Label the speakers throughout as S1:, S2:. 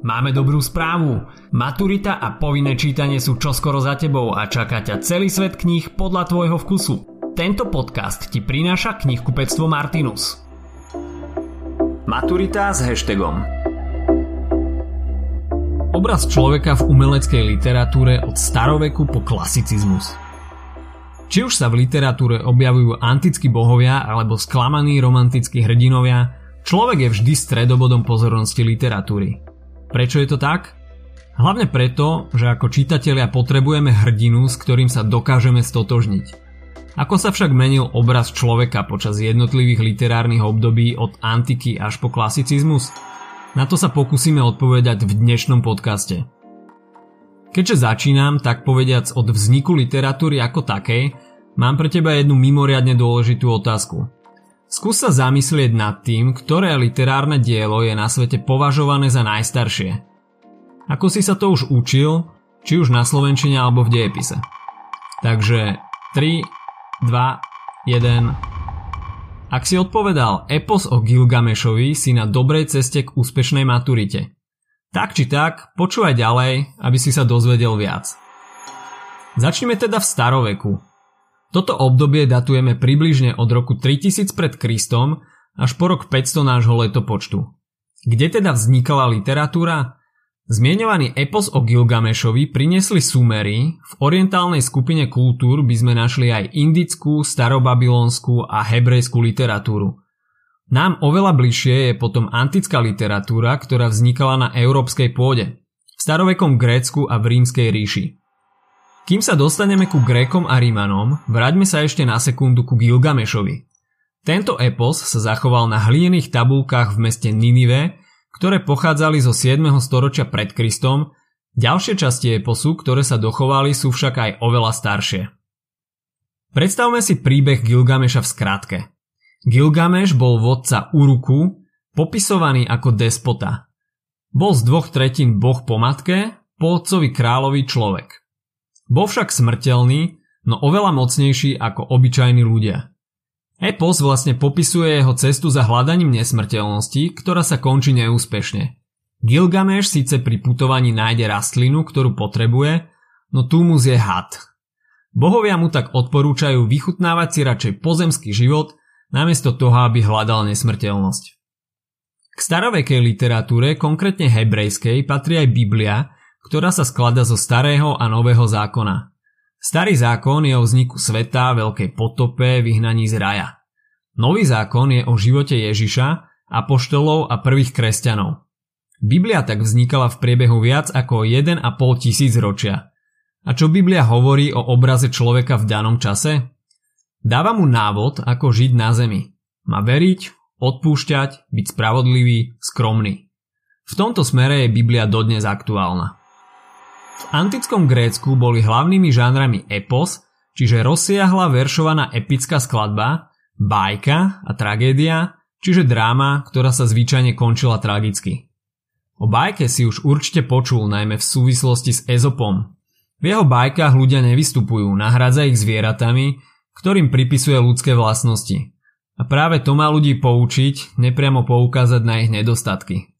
S1: Máme dobrú správu. Maturita a povinné čítanie sú čoskoro za tebou a čaká ťa celý svet kníh podľa tvojho vkusu. Tento podcast ti prináša knihkupectvo Martinus. Maturita s hashtagom Obraz človeka v umeleckej literatúre od staroveku po klasicizmus. Či už sa v literatúre objavujú antickí bohovia alebo sklamaní romantickí hrdinovia, človek je vždy stredobodom pozornosti literatúry. Prečo je to tak? Hlavne preto, že ako čitatelia potrebujeme hrdinu, s ktorým sa dokážeme stotožniť. Ako sa však menil obraz človeka počas jednotlivých literárnych období od antiky až po klasicizmus? Na to sa pokúsime odpovedať v dnešnom podcaste. Keďže začínam, tak povediac od vzniku literatúry ako takej, mám pre teba jednu mimoriadne dôležitú otázku – Skús sa zamyslieť nad tým, ktoré literárne dielo je na svete považované za najstaršie. Ako si sa to už učil, či už na slovenčine alebo v dejepise. Takže 3, 2, 1... Ak si odpovedal epos o Gilgamešovi, si na dobrej ceste k úspešnej maturite. Tak či tak, počúvaj ďalej, aby si sa dozvedel viac. Začneme teda v staroveku, toto obdobie datujeme približne od roku 3000 pred Kristom až po rok 500 nášho letopočtu. Kde teda vznikala literatúra? Zmienovaný epos o Gilgamešovi priniesli Sumery, v orientálnej skupine kultúr by sme našli aj indickú, starobabylonskú a hebrejskú literatúru. Nám oveľa bližšie je potom antická literatúra, ktorá vznikala na európskej pôde, v starovekom Grécku a v rímskej ríši. Kým sa dostaneme ku Grékom a Rímanom, vráťme sa ešte na sekundu ku Gilgamešovi. Tento epos sa zachoval na hlinených tabulkách v meste Ninive, ktoré pochádzali zo 7. storočia pred Kristom, ďalšie časti eposu, ktoré sa dochovali, sú však aj oveľa staršie. Predstavme si príbeh Gilgameša v skratke. Gilgameš bol vodca Uruku, popisovaný ako despota. Bol z dvoch tretín boh po matke, po otcovi kráľovi človek. Bol však smrteľný, no oveľa mocnejší ako obyčajní ľudia. Epos vlastne popisuje jeho cestu za hľadaním nesmrteľnosti, ktorá sa končí neúspešne. Gilgameš síce pri putovaní nájde rastlinu, ktorú potrebuje, no tu mu zje had. Bohovia mu tak odporúčajú vychutnávať si radšej pozemský život, namiesto toho, aby hľadal nesmrteľnosť. K starovekej literatúre, konkrétne hebrejskej, patrí aj Biblia, ktorá sa sklada zo starého a nového zákona. Starý zákon je o vzniku sveta, veľkej potope, vyhnaní z raja. Nový zákon je o živote Ježiša, apoštolov a prvých kresťanov. Biblia tak vznikala v priebehu viac ako 1,5 tisíc ročia. A čo Biblia hovorí o obraze človeka v danom čase? Dáva mu návod, ako žiť na zemi. Má veriť, odpúšťať, byť spravodlivý, skromný. V tomto smere je Biblia dodnes aktuálna. Antickom Grécku boli hlavnými žánrami epos, čiže rozsiahla veršovaná epická skladba, bajka a tragédia, čiže dráma, ktorá sa zvyčajne končila tragicky. O bajke si už určite počul najmä v súvislosti s Ezopom. V jeho bajkách ľudia nevystupujú, nahrádza ich zvieratami, ktorým pripisuje ľudské vlastnosti. A práve to má ľudí poučiť, nepriamo poukázať na ich nedostatky.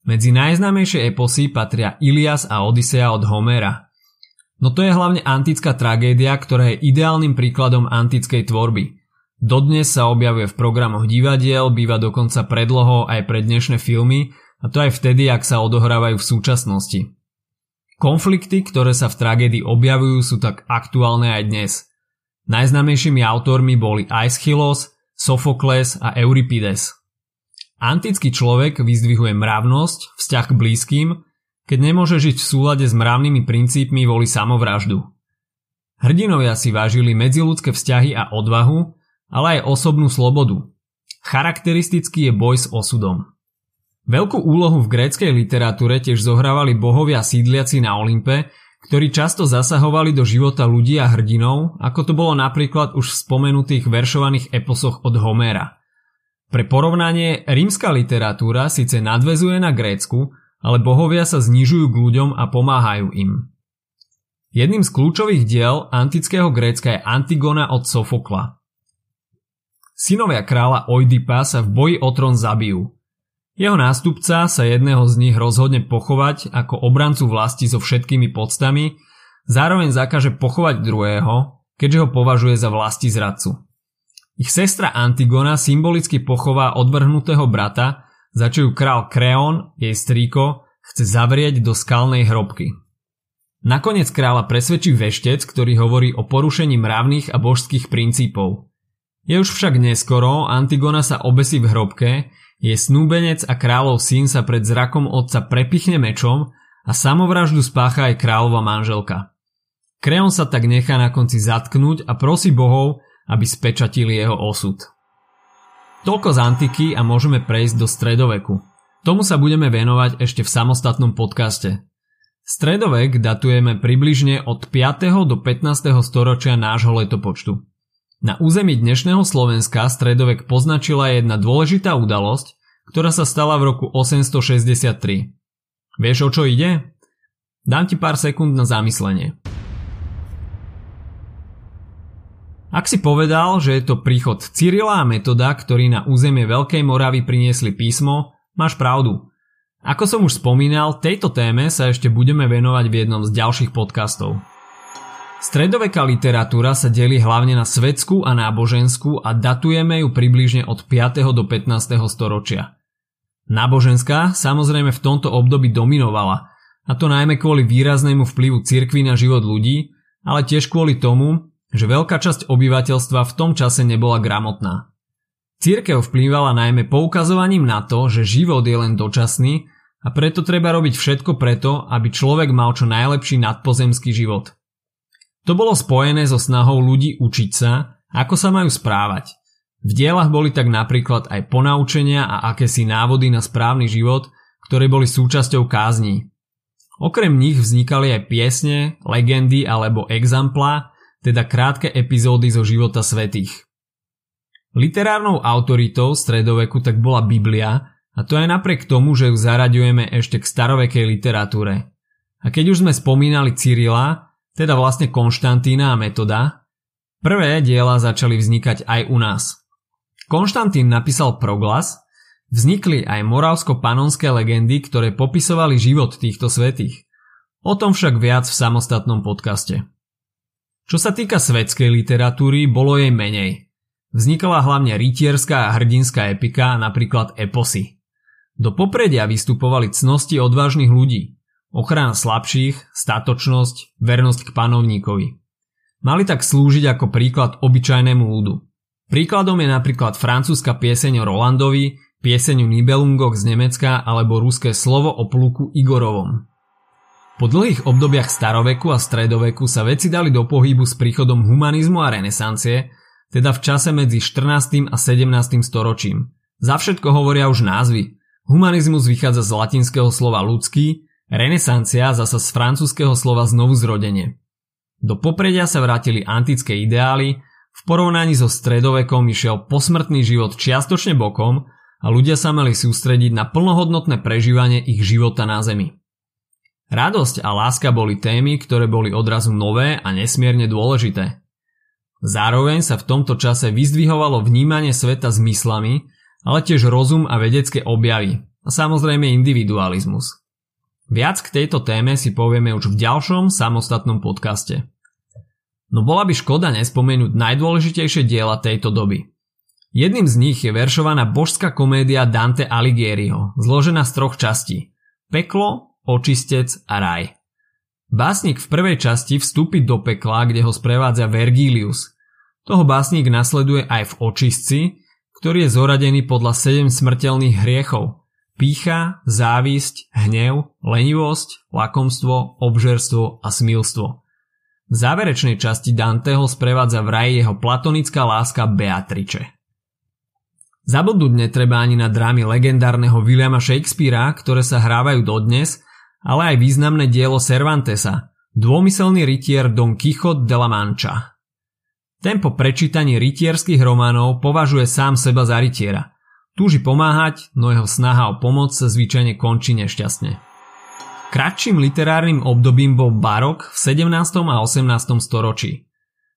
S1: Medzi najznámejšie eposy patria Ilias a Odisea od Homera. No to je hlavne antická tragédia, ktorá je ideálnym príkladom antickej tvorby. Dodnes sa objavuje v programoch divadiel, býva dokonca predloho aj pre dnešné filmy, a to aj vtedy, ak sa odohrávajú v súčasnosti. Konflikty, ktoré sa v tragédii objavujú, sú tak aktuálne aj dnes. Najznámejšími autormi boli Aeschylus, Sophokles a Euripides – Antický človek vyzdvihuje mravnosť, vzťah k blízkym, keď nemôže žiť v súlade s mravnými princípmi voli samovraždu. Hrdinovia si vážili medziludské vzťahy a odvahu, ale aj osobnú slobodu. Charakteristický je boj s osudom. Veľkú úlohu v gréckej literatúre tiež zohrávali bohovia sídliaci na Olympe, ktorí často zasahovali do života ľudí a hrdinov, ako to bolo napríklad už v spomenutých veršovaných eposoch od Homéra – pre porovnanie, rímska literatúra síce nadvezuje na Grécku, ale bohovia sa znižujú k ľuďom a pomáhajú im. Jedným z kľúčových diel antického Grécka je Antigona od Sofokla. Synovia kráľa Oidipa sa v boji o trón zabijú. Jeho nástupca sa jedného z nich rozhodne pochovať ako obrancu vlasti so všetkými podstami, zároveň zakaže pochovať druhého, keďže ho považuje za vlasti zradcu. Ich sestra Antigona symbolicky pochová odvrhnutého brata, za čo ju král Kreon, jej strýko, chce zavrieť do skalnej hrobky. Nakoniec kráľa presvedčí veštec, ktorý hovorí o porušení mravných a božských princípov. Je už však neskoro, Antigona sa obesí v hrobke, je snúbenec a kráľov syn sa pred zrakom otca prepichne mečom a samovraždu spácha aj kráľova manželka. Kreon sa tak nechá na konci zatknúť a prosí bohov, aby spečatili jeho osud. Toľko z antiky a môžeme prejsť do stredoveku. Tomu sa budeme venovať ešte v samostatnom podcaste. Stredovek datujeme približne od 5. do 15. storočia nášho letopočtu. Na území dnešného Slovenska stredovek poznačila jedna dôležitá udalosť, ktorá sa stala v roku 863. Vieš o čo ide? Dám ti pár sekúnd na zamyslenie. Ak si povedal, že je to príchod Cyrila a Metoda, ktorí na územie Veľkej Moravy priniesli písmo, máš pravdu. Ako som už spomínal, tejto téme sa ešte budeme venovať v jednom z ďalších podcastov. Stredoveká literatúra sa delí hlavne na svetskú a náboženskú a datujeme ju približne od 5. do 15. storočia. Náboženská samozrejme v tomto období dominovala, a to najmä kvôli výraznému vplyvu cirkvy na život ľudí, ale tiež kvôli tomu, že veľká časť obyvateľstva v tom čase nebola gramotná. Církev vplývala najmä poukazovaním na to, že život je len dočasný a preto treba robiť všetko preto, aby človek mal čo najlepší nadpozemský život. To bolo spojené so snahou ľudí učiť sa, ako sa majú správať. V dielach boli tak napríklad aj ponaučenia a akési návody na správny život, ktoré boli súčasťou kázní. Okrem nich vznikali aj piesne, legendy alebo examplá, teda krátke epizódy zo života svetých. Literárnou autoritou stredoveku tak bola Biblia a to aj napriek tomu, že ju zaraďujeme ešte k starovekej literatúre. A keď už sme spomínali Cyrila, teda vlastne Konštantína a Metoda, prvé diela začali vznikať aj u nás. Konštantín napísal proglas, vznikli aj moravsko-panonské legendy, ktoré popisovali život týchto svetých. O tom však viac v samostatnom podcaste. Čo sa týka svetskej literatúry, bolo jej menej. Vznikala hlavne rytierská a hrdinská epika, napríklad eposy. Do popredia vystupovali cnosti odvážnych ľudí, ochrana slabších, statočnosť, vernosť k panovníkovi. Mali tak slúžiť ako príklad obyčajnému ľudu. Príkladom je napríklad francúzska pieseň o Rolandovi, pieseň o Nibelungoch z Nemecka alebo ruské slovo o pluku Igorovom. Po dlhých obdobiach staroveku a stredoveku sa veci dali do pohybu s príchodom humanizmu a renesancie, teda v čase medzi 14. a 17. storočím. Za všetko hovoria už názvy. Humanizmus vychádza z latinského slova ľudský, renesancia zasa z francúzského slova znovu zrodenie. Do popredia sa vrátili antické ideály, v porovnaní so stredovekom išiel posmrtný život čiastočne bokom a ľudia sa mali sústrediť na plnohodnotné prežívanie ich života na Zemi. Radosť a láska boli témy, ktoré boli odrazu nové a nesmierne dôležité. Zároveň sa v tomto čase vyzdvihovalo vnímanie sveta zmyslami, ale tiež rozum a vedecké objavy a samozrejme individualizmus. Viac k tejto téme si povieme už v ďalšom samostatnom podcaste. No bola by škoda nespomenúť najdôležitejšie diela tejto doby. Jedným z nich je veršovaná božská komédia Dante Alighieriho, zložená z troch častí. Peklo, očistec a raj. Básnik v prvej časti vstúpi do pekla, kde ho sprevádza Vergilius. Toho básnik nasleduje aj v očistci, ktorý je zoradený podľa 7 smrteľných hriechov. Pícha, závisť, hnev, lenivosť, lakomstvo, obžerstvo a smilstvo. V záverečnej časti Danteho sprevádza vraj jeho platonická láska Beatrice. Zabudnúť netreba ani na drámy legendárneho Williama Shakespearea, ktoré sa hrávajú dodnes – ale aj významné dielo Cervantesa, dômyselný rytier Don Quixote de la Mancha. Ten po prečítaní rytierských románov považuje sám seba za rytiera. Túži pomáhať, no jeho snaha o pomoc sa zvyčajne končí nešťastne. Kratším literárnym obdobím bol barok v 17. a 18. storočí.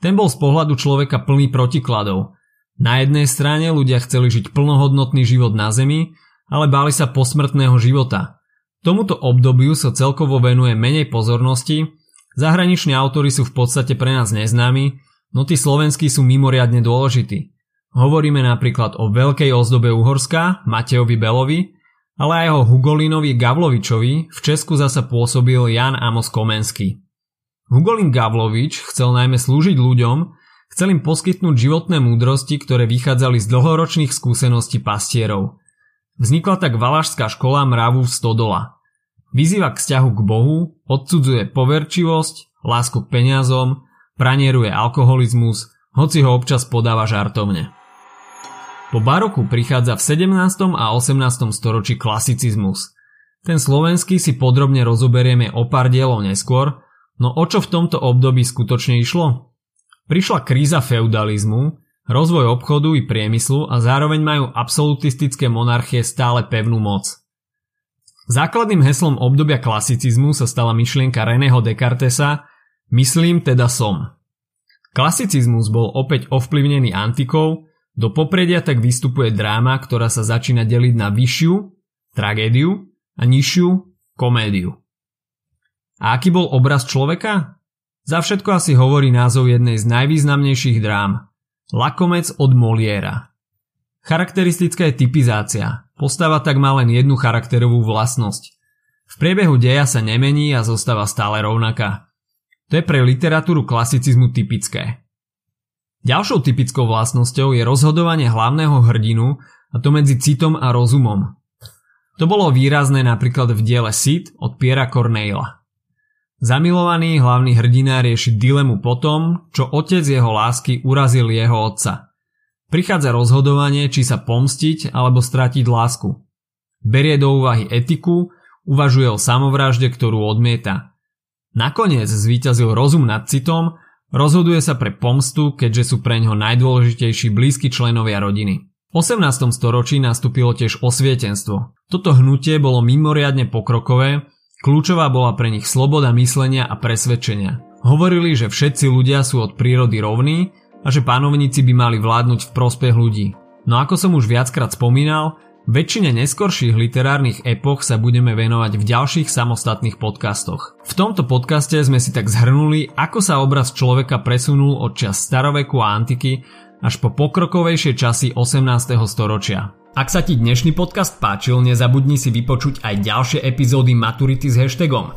S1: Ten bol z pohľadu človeka plný protikladov. Na jednej strane ľudia chceli žiť plnohodnotný život na zemi, ale báli sa posmrtného života. Tomuto obdobiu sa celkovo venuje menej pozornosti, zahraniční autory sú v podstate pre nás neznámi, no tí slovenskí sú mimoriadne dôležití. Hovoríme napríklad o veľkej ozdobe Uhorska, Matejovi Belovi, ale aj o Hugolinovi Gavlovičovi, v Česku zasa pôsobil Jan Amos Komenský. Hugolin Gavlovič chcel najmä slúžiť ľuďom, chcel im poskytnúť životné múdrosti, ktoré vychádzali z dlhoročných skúseností pastierov. Vznikla tak Valašská škola mravu v Stodola. Vyzýva k vzťahu k Bohu, odsudzuje poverčivosť, lásku k peniazom, pranieruje alkoholizmus, hoci ho občas podáva žartovne. Po baroku prichádza v 17. a 18. storočí klasicizmus. Ten slovenský si podrobne rozoberieme o pár dielov neskôr, No o čo v tomto období skutočne išlo? Prišla kríza feudalizmu, rozvoj obchodu i priemyslu a zároveň majú absolutistické monarchie stále pevnú moc. Základným heslom obdobia klasicizmu sa stala myšlienka Reného Descartesa Myslím teda som. Klasicizmus bol opäť ovplyvnený antikou, do popredia tak vystupuje dráma, ktorá sa začína deliť na vyššiu, tragédiu a nižšiu, komédiu. A aký bol obraz človeka? Za všetko asi hovorí názov jednej z najvýznamnejších drám. Lakomec od Moliera. Charakteristická je typizácia. Postava tak má len jednu charakterovú vlastnosť. V priebehu deja sa nemení a zostáva stále rovnaká. To je pre literatúru klasicizmu typické. Ďalšou typickou vlastnosťou je rozhodovanie hlavného hrdinu a to medzi citom a rozumom. To bolo výrazné napríklad v diele Sid od Piera Corneilla. Zamilovaný hlavný hrdina rieši dilemu po tom, čo otec jeho lásky urazil jeho otca. Prichádza rozhodovanie, či sa pomstiť alebo stratiť lásku. Berie do úvahy etiku, uvažuje o samovražde, ktorú odmieta. Nakoniec zvíťazil rozum nad citom, rozhoduje sa pre pomstu, keďže sú pre ňo najdôležitejší blízky členovia rodiny. V 18. storočí nastúpilo tiež osvietenstvo. Toto hnutie bolo mimoriadne pokrokové Kľúčová bola pre nich sloboda myslenia a presvedčenia. Hovorili, že všetci ľudia sú od prírody rovní a že panovníci by mali vládnuť v prospech ľudí. No ako som už viackrát spomínal, väčšine neskorších literárnych epoch sa budeme venovať v ďalších samostatných podcastoch. V tomto podcaste sme si tak zhrnuli, ako sa obraz človeka presunul od čas staroveku a antiky až po pokrokovejšie časy 18. storočia. Ak sa ti dnešný podcast páčil, nezabudni si vypočuť aj ďalšie epizódy Maturity s hashtagom